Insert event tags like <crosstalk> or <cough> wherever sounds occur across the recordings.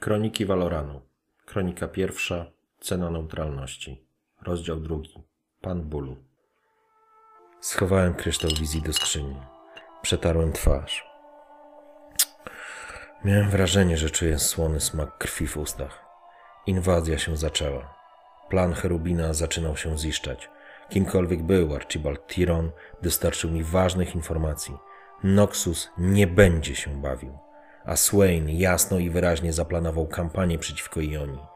Kroniki Waloranu. Kronika pierwsza. Cena neutralności. Rozdział drugi. Pan bólu. Schowałem kryształ wizji do skrzyni. Przetarłem twarz. Miałem wrażenie, że czuję słony smak krwi w ustach. Inwazja się zaczęła. Plan Cherubina zaczynał się ziszczać. Kimkolwiek był Archibald Tiron, dostarczył mi ważnych informacji. Noxus nie będzie się bawił a Swain jasno i wyraźnie zaplanował kampanię przeciwko Ionii,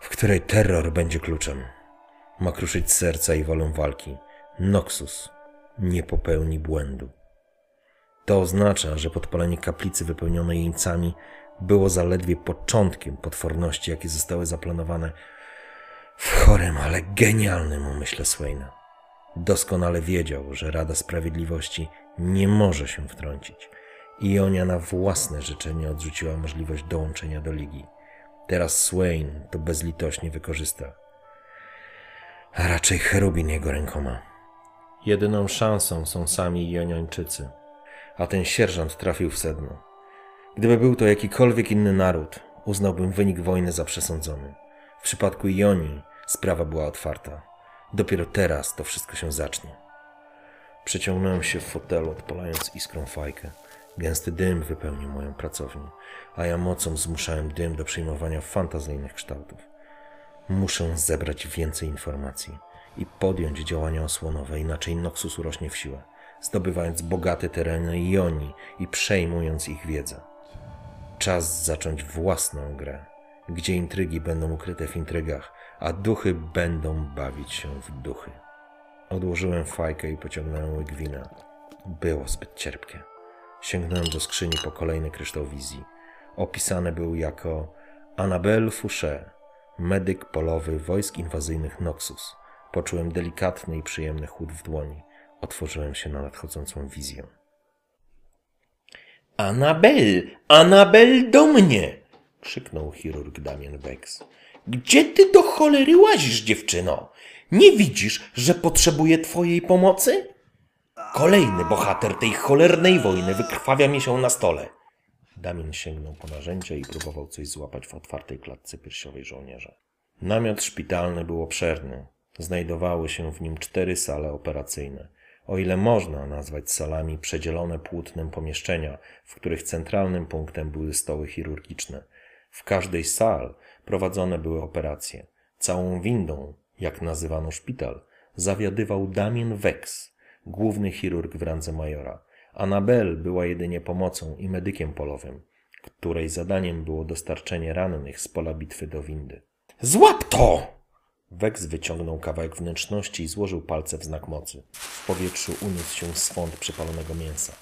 w której terror będzie kluczem. Ma kruszyć serca i wolę walki. Noxus nie popełni błędu. To oznacza, że podpalenie kaplicy wypełnionej jeńcami było zaledwie początkiem potworności, jakie zostały zaplanowane w chorym, ale genialnym umyśle Swaina. Doskonale wiedział, że Rada Sprawiedliwości nie może się wtrącić – Ionia na własne życzenie odrzuciła możliwość dołączenia do ligi. Teraz Swain to bezlitośnie wykorzysta. A raczej Cherubin jego rękoma. Jedyną szansą są sami Joniończycy. A ten sierżant trafił w sedno. Gdyby był to jakikolwiek inny naród, uznałbym wynik wojny za przesądzony. W przypadku Jonii sprawa była otwarta. Dopiero teraz to wszystko się zacznie. Przeciągnąłem się w fotelu, odpalając iskrą fajkę. Gęsty dym wypełnił moją pracownię, a ja mocą zmuszałem dym do przyjmowania fantazyjnych kształtów. Muszę zebrać więcej informacji i podjąć działania osłonowe, inaczej Noxus urośnie w siłę, zdobywając bogate tereny Jonii i przejmując ich wiedzę. Czas zacząć własną grę, gdzie intrygi będą ukryte w intrygach, a duchy będą bawić się w duchy. Odłożyłem fajkę i pociągnąłem łyk wina. Było zbyt cierpkie. Sięgnąłem do skrzyni po kolejny kryształ wizji. Opisany był jako Annabelle Fouché, medyk polowy wojsk inwazyjnych Noxus. Poczułem delikatny i przyjemny chłód w dłoni. Otworzyłem się na nadchodzącą wizję. Anabel, Anabel do mnie! krzyknął chirurg Damien Wex. Gdzie ty do cholery łazisz, dziewczyno? Nie widzisz, że potrzebuję twojej pomocy? Kolejny bohater tej cholernej wojny wykrwawia mi się na stole. Damien sięgnął po narzędzie i próbował coś złapać w otwartej klatce piersiowej żołnierza. Namiot szpitalny był obszerny. Znajdowały się w nim cztery sale operacyjne. O ile można nazwać salami przedzielone płótnem pomieszczenia, w których centralnym punktem były stoły chirurgiczne. W każdej z sal prowadzone były operacje. Całą windą, jak nazywano szpital, zawiadywał Damien Wex, główny chirurg w randze majora. Anabel była jedynie pomocą i medykiem polowym, której zadaniem było dostarczenie rannych z pola bitwy do windy. Złap to! Wex wyciągnął kawałek wnętrzności i złożył palce w znak mocy. W powietrzu uniósł się swąd przypalonego mięsa.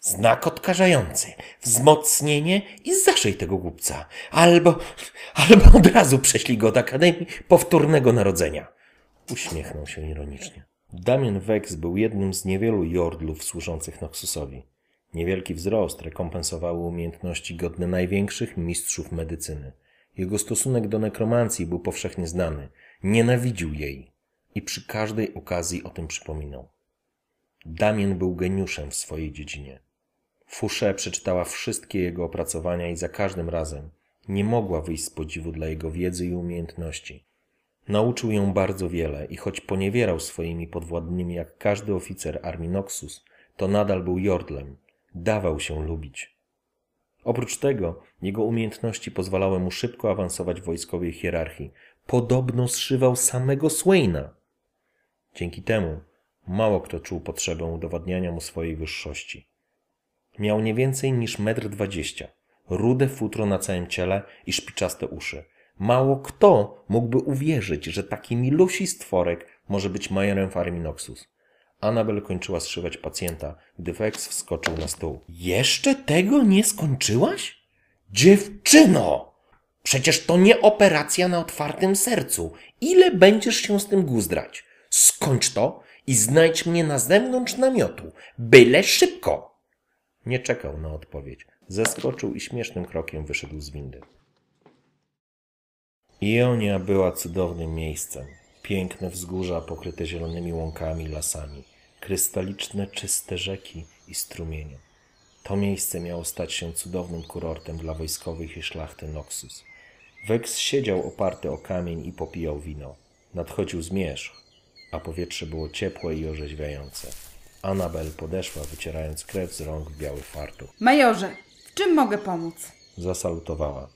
Znak odkażający, wzmocnienie i zaszyj tego głupca. Albo, albo od razu prześlij go do Akademii Powtórnego Narodzenia. Uśmiechnął się ironicznie. Damien Wex był jednym z niewielu jordlów służących Noxusowi. Niewielki wzrost rekompensowały umiejętności godne największych mistrzów medycyny. Jego stosunek do nekromancji był powszechnie znany. Nienawidził jej i przy każdej okazji o tym przypominał. Damien był geniuszem w swojej dziedzinie. Fouché przeczytała wszystkie jego opracowania i za każdym razem nie mogła wyjść z podziwu dla jego wiedzy i umiejętności. Nauczył ją bardzo wiele i choć poniewierał swoimi podwładnymi jak każdy oficer armii Noxus, to nadal był Jordlem. Dawał się lubić. Oprócz tego jego umiejętności pozwalały mu szybko awansować w wojskowej hierarchii. Podobno zszywał samego Swaina. Dzięki temu mało kto czuł potrzebę udowadniania mu swojej wyższości. Miał nie więcej niż metr dwadzieścia, rude futro na całym ciele i szpiczaste uszy – Mało kto mógłby uwierzyć, że taki milusi stworek może być majorem w armii Noxus. Anabel kończyła zszywać pacjenta, gdy Wex wskoczył na stół. Jeszcze tego nie skończyłaś? Dziewczyno! Przecież to nie operacja na otwartym sercu. Ile będziesz się z tym guzdrać? Skończ to i znajdź mnie na zewnątrz namiotu. Byle szybko! Nie czekał na odpowiedź. Zeskoczył i śmiesznym krokiem wyszedł z windy. Ionia była cudownym miejscem. Piękne wzgórza pokryte zielonymi łąkami i lasami, krystaliczne, czyste rzeki i strumienie. To miejsce miało stać się cudownym kurortem dla wojskowych i szlachty Noxus. Wex siedział oparty o kamień i popijał wino. Nadchodził zmierzch, a powietrze było ciepłe i orzeźwiające. Anabel podeszła, wycierając krew z rąk w biały fartuch. Majorze, w czym mogę pomóc? Zasalutowała.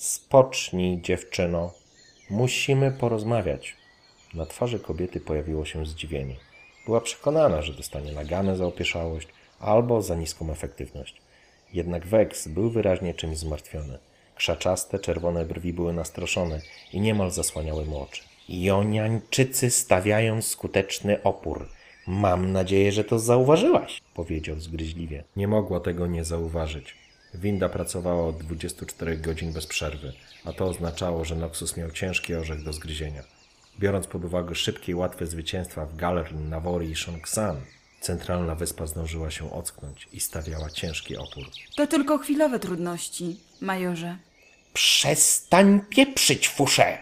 Spocznij, dziewczyno. Musimy porozmawiać. Na twarzy kobiety pojawiło się zdziwienie. Była przekonana, że dostanie naganę za opieszałość albo za niską efektywność. Jednak Wex był wyraźnie czymś zmartwiony. Krzaczaste, czerwone brwi były nastroszone i niemal zasłaniały mu oczy. Joniańczycy stawiają skuteczny opór. Mam nadzieję, że to zauważyłaś, powiedział zgryźliwie. Nie mogła tego nie zauważyć. Winda pracowała od 24 godzin bez przerwy, a to oznaczało, że Noxus miał ciężki orzech do zgryzienia. Biorąc pod uwagę szybkie i łatwe zwycięstwa w Galern, Nawori i Shongsan, centralna wyspa zdążyła się ocknąć i stawiała ciężki opór. To tylko chwilowe trudności, majorze. Przestań pieprzyć, fusze!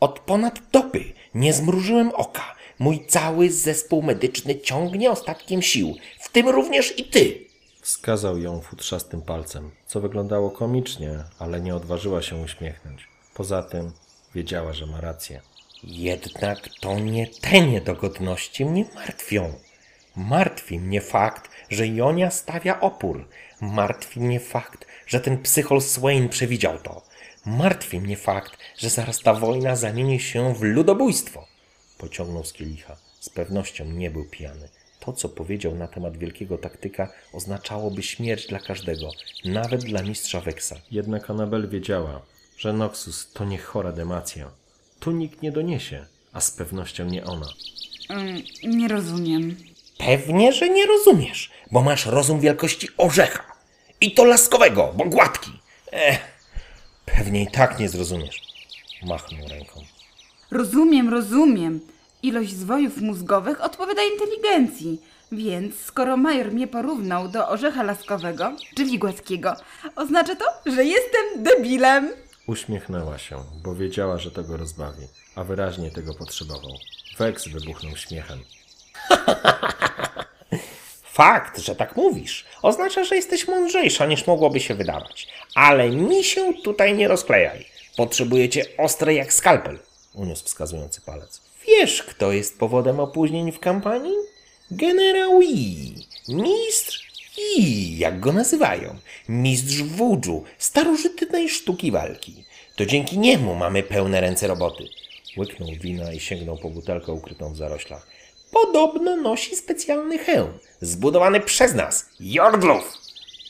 Od ponad doby nie zmrużyłem oka. Mój cały zespół medyczny ciągnie ostatkiem sił, w tym również i ty. Wskazał ją futrzastym palcem, co wyglądało komicznie, ale nie odważyła się uśmiechnąć. Poza tym wiedziała, że ma rację. Jednak to nie te niedogodności mnie martwią. Martwi mnie fakt, że Jonia stawia opór. Martwi mnie fakt, że ten psychol Swain przewidział to. Martwi mnie fakt, że zaraz ta wojna zamieni się w ludobójstwo. Pociągnął z kielicha. Z pewnością nie był pijany. To, co powiedział na temat wielkiego taktyka, oznaczałoby śmierć dla każdego, nawet dla mistrza Weksa. Jednak Anabel wiedziała, że Noxus to nie chora demacja. Tu nikt nie doniesie, a z pewnością nie ona. Mm, nie rozumiem. Pewnie, że nie rozumiesz, bo masz rozum wielkości orzecha. I to laskowego, bo gładki. Ech, pewnie i tak nie zrozumiesz. Machnął ręką. Rozumiem, rozumiem. Ilość zwojów mózgowych odpowiada inteligencji. Więc skoro major mnie porównał do orzecha laskowego, czyli gładkiego, oznacza to, że jestem debilem. Uśmiechnęła się, bo wiedziała, że to go rozbawi, a wyraźnie tego potrzebował. Wex wybuchnął śmiechem. <laughs> Fakt, że tak mówisz, oznacza, że jesteś mądrzejsza niż mogłoby się wydawać. Ale mi się tutaj nie rozklejaj. Potrzebujecie ostre jak skalpel, uniósł wskazujący palec. Wiesz, kto jest powodem opóźnień w kampanii? Generał Yi, mistrz Yi, jak go nazywają. Mistrz wudżu, starożytnej sztuki walki. To dzięki niemu mamy pełne ręce roboty. Łyknął wina i sięgnął po butelkę ukrytą w zaroślach. Podobno nosi specjalny hełm, zbudowany przez nas, Jordlów.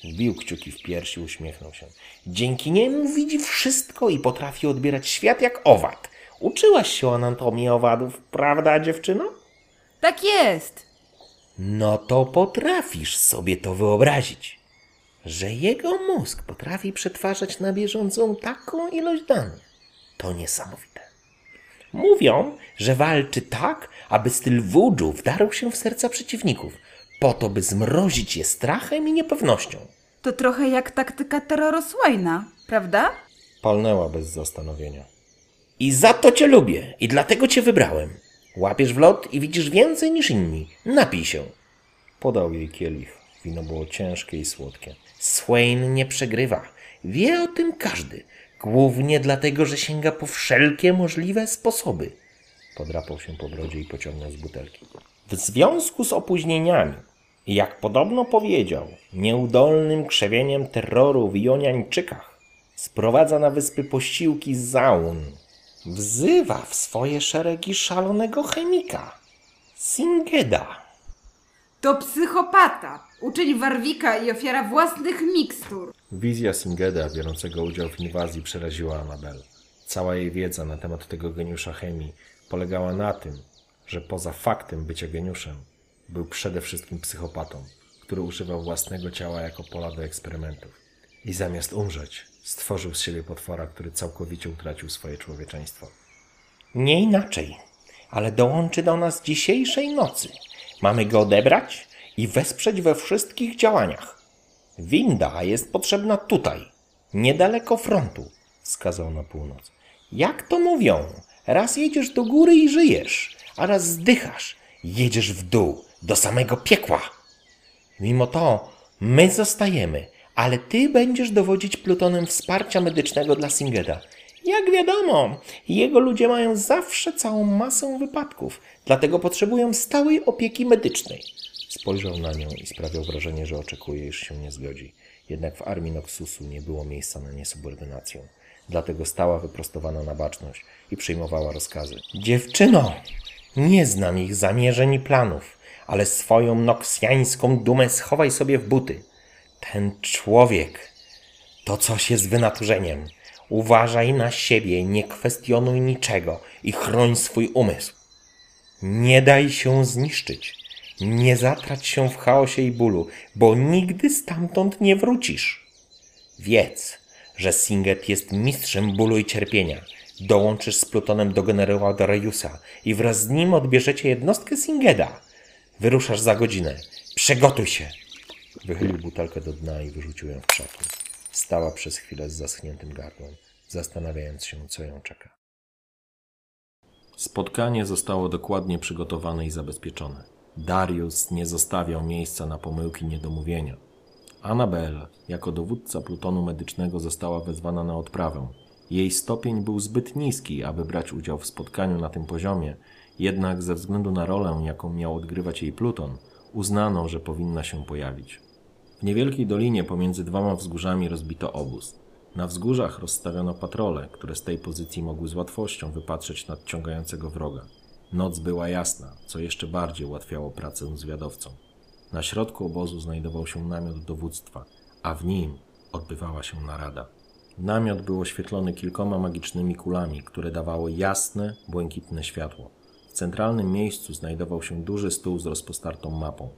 Wbił kciuki w piersi, uśmiechnął się. Dzięki niemu widzi wszystko i potrafi odbierać świat jak owad. Uczyłaś się anatomii owadów, prawda, dziewczyno? Tak jest. No to potrafisz sobie to wyobrazić, że jego mózg potrafi przetwarzać na bieżącą taką ilość danych. To niesamowite. Mówią, że walczy tak, aby styl voodoo wdarł się w serca przeciwników, po to, by zmrozić je strachem i niepewnością. To trochę jak taktyka terroru Swaina, prawda? Palnęła bez zastanowienia. I za to cię lubię i dlatego cię wybrałem. Łapiesz w lot i widzisz więcej niż inni. Napij się. Podał jej kielich. Wino było ciężkie i słodkie. Swain nie przegrywa. Wie o tym każdy. Głównie dlatego, że sięga po wszelkie możliwe sposoby. Podrapał się po brodzie i pociągnął z butelki. W związku z opóźnieniami, jak podobno powiedział, nieudolnym krzewieniem terroru w Joniańczykach, sprowadza na wyspy posiłki z zaun. Wzywa w swoje szeregi szalonego chemika, Singeda. To psychopata, uczeń Warwika i ofiara własnych mikstur. Wizja Singeda, biorącego udział w inwazji, przeraziła Anabel. Cała jej wiedza na temat tego geniusza chemii polegała na tym, że poza faktem bycia geniuszem, był przede wszystkim psychopatą, który używał własnego ciała jako pola do eksperymentów. I zamiast umrzeć, Stworzył z siebie potwora, który całkowicie utracił swoje człowieczeństwo. Nie inaczej, ale dołączy do nas dzisiejszej nocy. Mamy go odebrać i wesprzeć we wszystkich działaniach. Winda jest potrzebna tutaj, niedaleko frontu, wskazał na północ. Jak to mówią, raz jedziesz do góry i żyjesz, a raz zdychasz, jedziesz w dół, do samego piekła. Mimo to my zostajemy, ale ty będziesz dowodzić plutonem wsparcia medycznego dla Singeda. Jak wiadomo, jego ludzie mają zawsze całą masę wypadków, dlatego potrzebują stałej opieki medycznej. Spojrzał na nią i sprawiał wrażenie, że oczekuje, iż się nie zgodzi. Jednak w armii Noxusu nie było miejsca na niesubordynację. Dlatego stała wyprostowana na baczność i przyjmowała rozkazy. Dziewczyno, nie znam ich zamierzeń i planów, ale swoją noksjańską dumę schowaj sobie w buty. Ten człowiek to coś jest wynaturzeniem. Uważaj na siebie, nie kwestionuj niczego i chroń swój umysł. Nie daj się zniszczyć. Nie zatrać się w chaosie i bólu, bo nigdy stamtąd nie wrócisz. Wiedz, że Singet jest mistrzem bólu i cierpienia. Dołączysz z Plutonem do generała Dariusa i wraz z nim odbierzecie jednostkę Singeda. Wyruszasz za godzinę. Przygotuj się. Wychylił butelkę do dna i wyrzucił ją w krzaki. Stała przez chwilę z zaschniętym gardłem, zastanawiając się, co ją czeka. Spotkanie zostało dokładnie przygotowane i zabezpieczone. Darius nie zostawiał miejsca na pomyłki niedomówienia. Annabel, jako dowódca plutonu medycznego, została wezwana na odprawę. Jej stopień był zbyt niski, aby brać udział w spotkaniu na tym poziomie, jednak ze względu na rolę, jaką miał odgrywać jej pluton, uznano, że powinna się pojawić. W niewielkiej dolinie pomiędzy dwoma wzgórzami rozbito obóz. Na wzgórzach rozstawiono patrole, które z tej pozycji mogły z łatwością wypatrzeć nadciągającego wroga. Noc była jasna, co jeszcze bardziej ułatwiało pracę zwiadowcom. Na środku obozu znajdował się namiot dowództwa, a w nim odbywała się narada. Namiot był oświetlony kilkoma magicznymi kulami, które dawały jasne, błękitne światło. W centralnym miejscu znajdował się duży stół z rozpostartą mapą.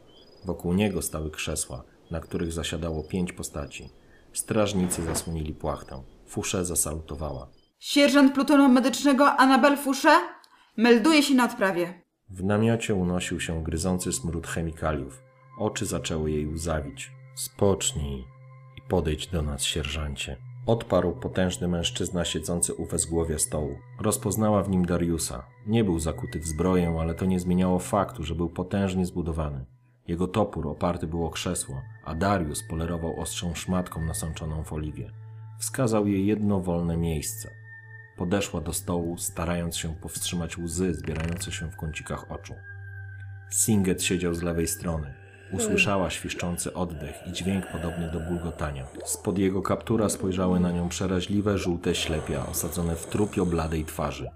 Wokół niego stały krzesła, na których zasiadało pięć postaci. Strażnicy zasłonili płachtę. Fusze zasalutowała. Sierżant plutonu medycznego Anabel Fusze melduje się na odprawie. W namiocie unosił się gryzący smród chemikaliów. Oczy zaczęły jej łzawić. Spocznij i podejdź do nas, sierżancie. Odparł potężny mężczyzna siedzący u wezgłowia stołu. Rozpoznała w nim Dariusa. Nie był zakuty w zbroję, ale to nie zmieniało faktu, że był potężnie zbudowany. Jego topór oparty był o krzesło, a Darius polerował ostrzą szmatką nasączoną w oliwie. Wskazał jej jedno wolne miejsce. Podeszła do stołu, starając się powstrzymać łzy zbierające się w kącikach oczu. Singet siedział z lewej strony. Usłyszała świszczący oddech i dźwięk podobny do bulgotania. Spod jego kaptura spojrzały na nią przeraźliwe żółte ślepia osadzone w trupio bladej twarzy.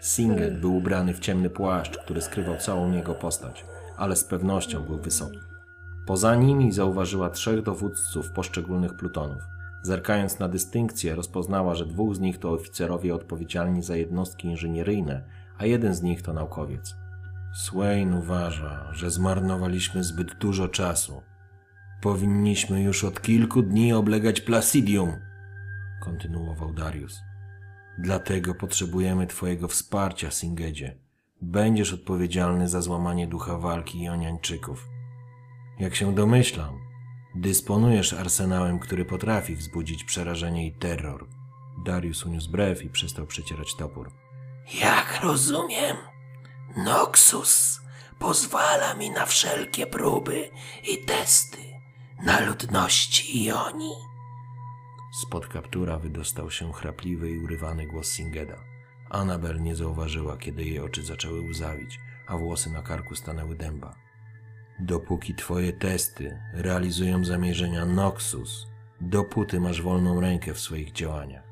Singet był ubrany w ciemny płaszcz, który skrywał całą jego postać, ale z pewnością był wysoki. Poza nimi zauważyła trzech dowódców poszczególnych plutonów. Zerkając na dystynkcję, rozpoznała, że dwóch z nich to oficerowie odpowiedzialni za jednostki inżynieryjne, a jeden z nich to naukowiec. Swain uważa, że zmarnowaliśmy zbyt dużo czasu. Powinniśmy już od kilku dni oblegać Placidium, kontynuował Darius. Dlatego potrzebujemy Twojego wsparcia, Singedzie. Będziesz odpowiedzialny za złamanie ducha walki Joniańczyków. Jak się domyślam, dysponujesz arsenałem, który potrafi wzbudzić przerażenie i terror. Darius uniósł brew i przestał przecierać topór. Jak rozumiem, Noxus pozwala mi na wszelkie próby i testy na ludności Ioni. Spod kaptura wydostał się chrapliwy i urywany głos Singeda. Anabel nie zauważyła, kiedy jej oczy zaczęły łzawić, a włosy na karku stanęły dęba. Dopóki twoje testy realizują zamierzenia Noxus, dopóty masz wolną rękę w swoich działaniach.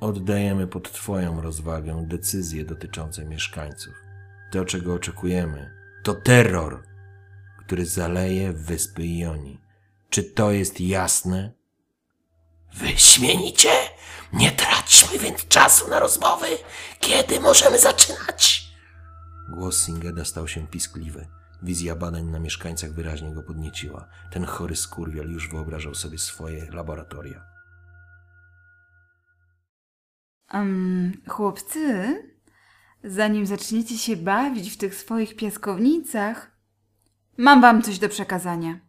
Oddajemy pod twoją rozwagę decyzje dotyczące mieszkańców. To, czego oczekujemy, to terror, który zaleje wyspy Ioni. Czy to jest jasne? Wyśmienicie! Nie traćmy więc czasu na rozmowy. Kiedy możemy zaczynać? Głos Singeda stał się piskliwy. Wizja badań na mieszkańcach wyraźnie go podnieciła. Ten chory skurwiel już wyobrażał sobie swoje laboratoria. Um, chłopcy, zanim zaczniecie się bawić w tych swoich piaskownicach, mam wam coś do przekazania.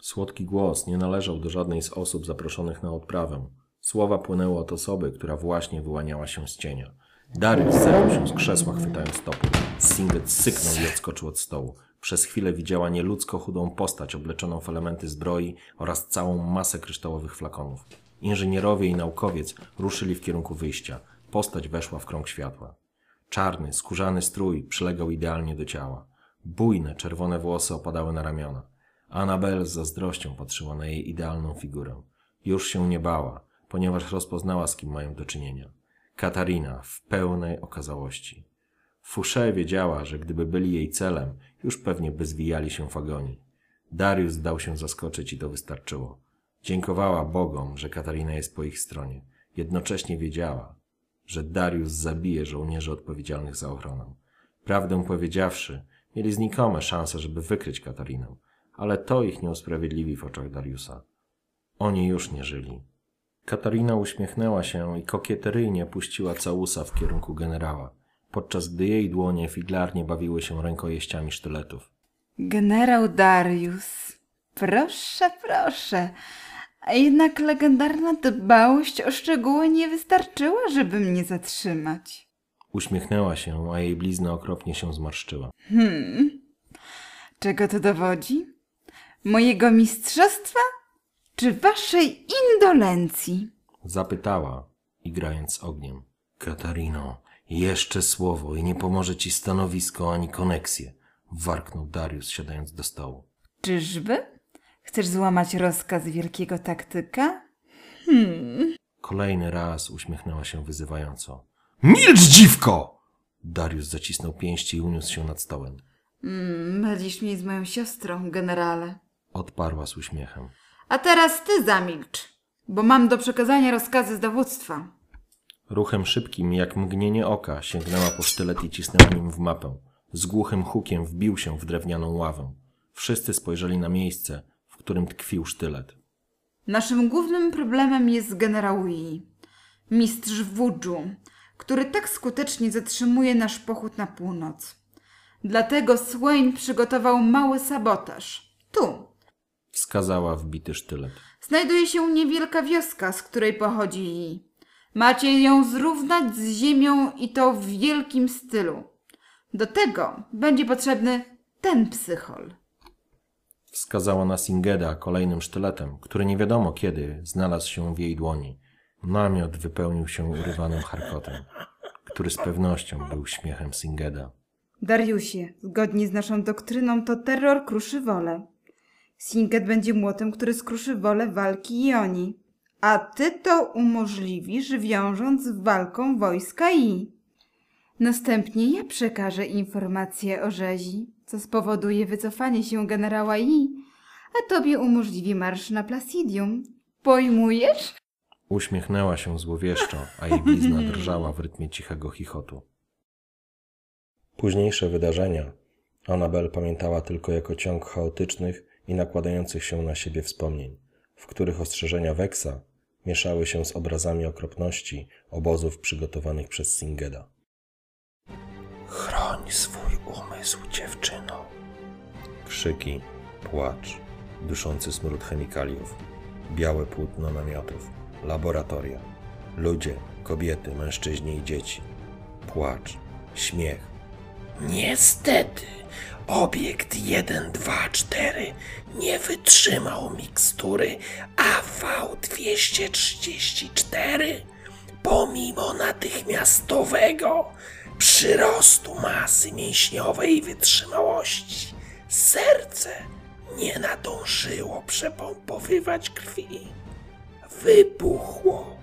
Słodki głos nie należał do żadnej z osób zaproszonych na odprawę. Słowa płynęły od osoby, która właśnie wyłaniała się z cienia. Darius zerwał się z krzesła, chwytając topór. Singet syknął i odskoczył od stołu. Przez chwilę widziała nieludzko chudą postać obleczoną w elementy zbroi oraz całą masę kryształowych flakonów. Inżynierowie i naukowiec ruszyli w kierunku wyjścia. Postać weszła w krąg światła. Czarny, skórzany strój przylegał idealnie do ciała. Bujne, czerwone włosy opadały na ramiona. Anabel z zazdrością patrzyła na jej idealną figurę. Już się nie bała, ponieważ rozpoznała, z kim mają do czynienia. Katarina w pełnej okazałości. Fouché wiedziała, że gdyby byli jej celem, już pewnie by zwijali się w agonii. Darius dał się zaskoczyć i to wystarczyło. Dziękowała Bogom, że Katarina jest po ich stronie. Jednocześnie wiedziała, że Darius zabije żołnierzy odpowiedzialnych za ochronę. Prawdę powiedziawszy, mieli znikome szanse, żeby wykryć Katarinę, ale to ich nie usprawiedliwi w oczach Dariusa. Oni już nie żyli. Katarina uśmiechnęła się i kokieteryjnie puściła całusa w kierunku generała, podczas gdy jej dłonie figlarnie bawiły się rękojeściami sztyletów. Generał Darius. Proszę, proszę. A jednak legendarna dbałość o szczegóły nie wystarczyła, żeby mnie zatrzymać. Uśmiechnęła się, a jej blizna okropnie się zmarszczyła. Czego to dowodzi? Mojego mistrzostwa? Czy waszej indolencji? Zapytała, igrając ogniem. Katarino, jeszcze słowo i nie pomoże ci stanowisko ani koneksje, warknął Darius, siadając do stołu. Czyżby? Chcesz złamać rozkaz wielkiego taktyka? Kolejny raz uśmiechnęła się wyzywająco. Milcz, dziwko! Darius zacisnął pięści i uniósł się nad stołem. Mm, mylisz mnie z moją siostrą, generale. Odparła z uśmiechem. A teraz ty zamilcz, bo mam do przekazania rozkazy z dowództwa. Ruchem szybkim, jak mgnienie oka, sięgnęła po sztylet i cisnęła nim w mapę. Z głuchym hukiem wbił się w drewnianą ławę. Wszyscy spojrzeli na miejsce, którym tkwił sztylet. Naszym głównym problemem jest generał Yi, mistrz Wudżu, który tak skutecznie zatrzymuje nasz pochód na północ. Dlatego Swain przygotował mały sabotaż. Tu Wskazała wbity sztylet. znajduje się niewielka wioska, z której pochodzi Yi. Macie ją zrównać z ziemią i to w wielkim stylu. Do tego będzie potrzebny ten psychol. Wskazała na Singeda kolejnym sztyletem, który nie wiadomo kiedy znalazł się w jej dłoni. Namiot wypełnił się urywanym charkotem, który z pewnością był śmiechem Singeda. Dariusie, zgodnie z naszą doktryną to terror kruszy wolę. Singet będzie młotem, który skruszy wolę walki Joni. A ty to umożliwisz, wiążąc z walką wojska I. Następnie ja przekażę informację o rzezi, co spowoduje wycofanie się generała I, a tobie umożliwi marsz na Placidium. Pojmujesz? Uśmiechnęła się złowieszczo, a jej blizna drżała w rytmie cichego chichotu. Późniejsze wydarzenia Anabel pamiętała tylko jako ciąg chaotycznych i nakładających się na siebie wspomnień, w których ostrzeżenia Weksa mieszały się z obrazami okropności obozów przygotowanych przez Singeda. Chroń swój umysł, dziewczyno. Krzyki, płacz, duszący smród chemikaliów, białe płótno namiotów, laboratoria, ludzie, kobiety, mężczyźni i dzieci, płacz, śmiech. Niestety, obiekt 1, 2, 4 nie wytrzymał mikstury AV234 pomimo natychmiastowego przyrostu masy mięśniowej i wytrzymałości. Serce nie nadążyło przepompowywać krwi. Wybuchło.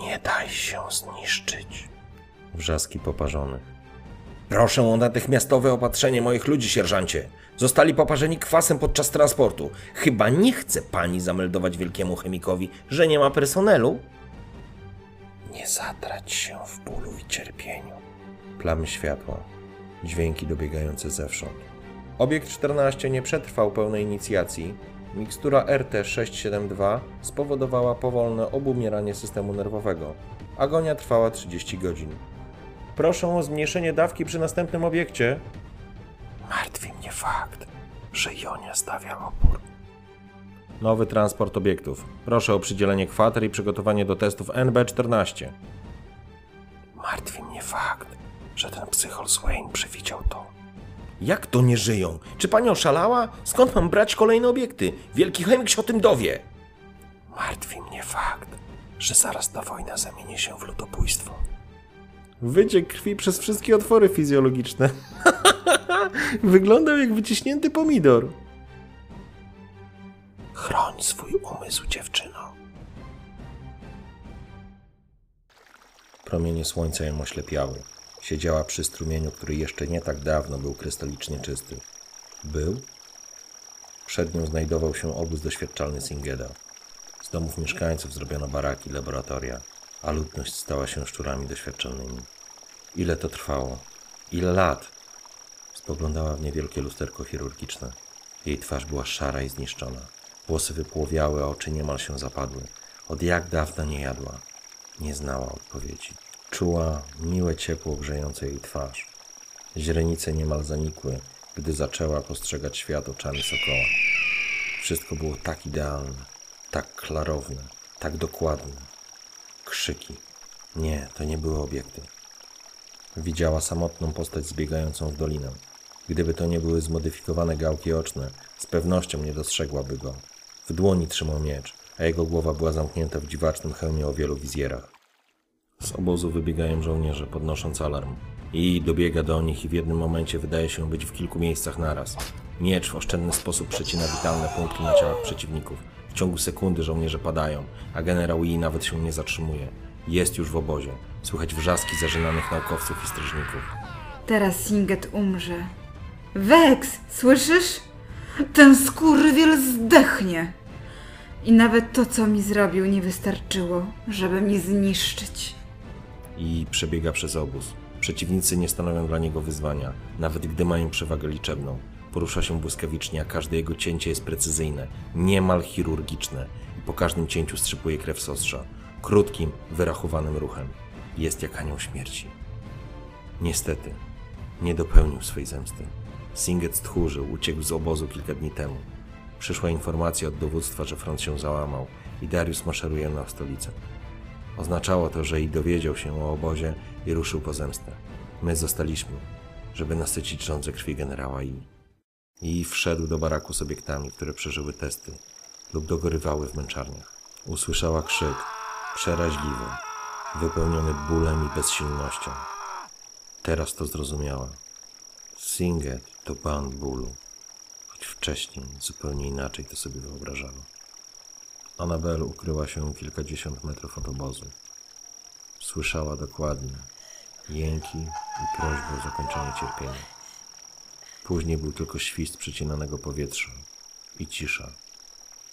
Nie daj się zniszczyć. Wrzaski poparzonych. Proszę o natychmiastowe opatrzenie moich ludzi, sierżancie. Zostali poparzeni kwasem podczas transportu. Chyba nie chce pani zameldować wielkiemu chemikowi, że nie ma personelu? Nie zatrać się w bólu i cierpieniu. Plamy światła, dźwięki dobiegające zewsząd. Obiekt 14 nie przetrwał pełnej inicjacji, Mikstura RT-672 spowodowała powolne obumieranie systemu nerwowego. Agonia trwała 30 godzin. Proszę o zmniejszenie dawki przy następnym obiekcie. Martwi mnie fakt, że Jonia stawia opór. Nowy transport obiektów. Proszę o przydzielenie kwater i przygotowanie do testów NB14. Martwi mnie fakt, że ten psychol Swain przewidział to. Jak to nie żyją? Czy pani oszalała? Skąd mam brać kolejne obiekty? Wielki chemik się o tym dowie. Martwi mnie fakt, że zaraz ta wojna zamieni się w ludobójstwo. Wyciek krwi przez wszystkie otwory fizjologiczne. <laughs> Wyglądał jak wyciśnięty pomidor. Chroń swój umysł, dziewczyno. Promienie słońca ją oślepiały. Siedziała przy strumieniu, który jeszcze nie tak dawno był krystalicznie czysty. Był? Przed nią znajdował się obóz doświadczalny Singeda. Z domów mieszkańców zrobiono baraki, laboratoria, a ludność stała się szczurami doświadczalnymi. Ile to trwało? Ile lat? Spoglądała w niewielkie lusterko chirurgiczne. Jej twarz była szara i zniszczona. Włosy wypłowiały, a oczy niemal się zapadły. Od jak dawna nie jadła. Nie znała odpowiedzi. Czuła miłe ciepło grzejące jej twarz. Źrenice niemal zanikły, gdy zaczęła postrzegać świat oczami sokoła. Wszystko było tak idealne, tak klarowne, tak dokładne. Krzyki. Nie, to nie były obiekty. Widziała samotną postać zbiegającą w dolinę. Gdyby to nie były zmodyfikowane gałki oczne, z pewnością nie dostrzegłaby go. W dłoni trzymał miecz, a jego głowa była zamknięta w dziwacznym hełmie o wielu wizjerach. Z obozu wybiegają żołnierze, podnosząc alarm. I dobiega do nich i w jednym momencie wydaje się być w kilku miejscach naraz. Miecz w oszczędny sposób przecina witalne punkty na ciałach przeciwników. W ciągu sekundy żołnierze padają, a generał Yi nawet się nie zatrzymuje. Jest już w obozie. Słychać wrzaski zażynanych naukowców i strażników. Teraz Singet umrze. Wex, słyszysz? Ten skurwiel zdechnie. I nawet to, co mi zrobił, nie wystarczyło, żeby mnie zniszczyć. i przebiega przez obóz. Przeciwnicy nie stanowią dla niego wyzwania, nawet gdy mają przewagę liczebną. Porusza się błyskawicznie, a każde jego cięcie jest precyzyjne, niemal chirurgiczne i po każdym cięciu strzypuje krew z ostrza. Krótkim, wyrachowanym ruchem. Jest jak anioł śmierci. Niestety, nie dopełnił swej zemsty. Singet stchórzył, uciekł z obozu kilka dni temu. Przyszła informacja od dowództwa, że front się załamał i Darius maszeruje na stolicę. Oznaczało to, że i dowiedział się o obozie i ruszył po zemstę. My zostaliśmy, żeby nasycić żądzę krwi generała I. I wszedł do baraku z obiektami, które przeżyły testy lub dogorywały w męczarniach. Usłyszała krzyk, przeraźliwy, wypełniony bólem i bezsilnością. Teraz to zrozumiała. Singet to ban bólu, choć wcześniej zupełnie inaczej to sobie wyobrażała. Anabel ukryła się kilkadziesiąt metrów od obozu. Słyszała dokładnie jęki i prośby o zakończenie cierpienia. Później był tylko świst przecinanego powietrza i cisza.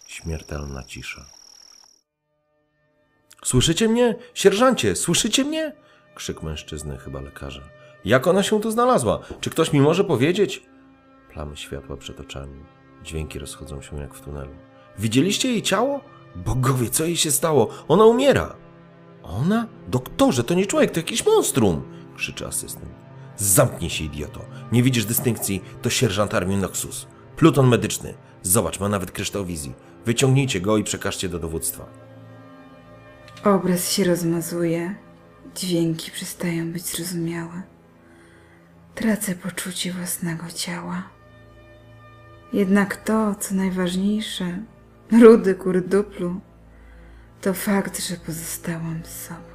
Śmiertelna cisza. Słyszycie mnie? Sierżancie, słyszycie mnie? Krzyk mężczyzny, chyba lekarza. Jak ona się tu znalazła? Czy ktoś mi może powiedzieć? Plamy światła przed oczami. Dźwięki rozchodzą się jak w tunelu. Widzieliście jej ciało? Bogowie, co jej się stało? Ona umiera. Ona? Doktorze, to nie człowiek, to jakiś monstrum! krzyczy asystent. Zamknij się, idioto. Nie widzisz dystynkcji? To sierżant armii Noxus. Pluton medyczny. Zobacz, ma nawet kryształ wizji. Wyciągnijcie go i przekażcie do dowództwa. Obraz się rozmazuje, dźwięki przestają być zrozumiałe. Tracę poczucie własnego ciała. Jednak to, co najważniejsze, rudy kurduplu, to fakt, że pozostałam sobą.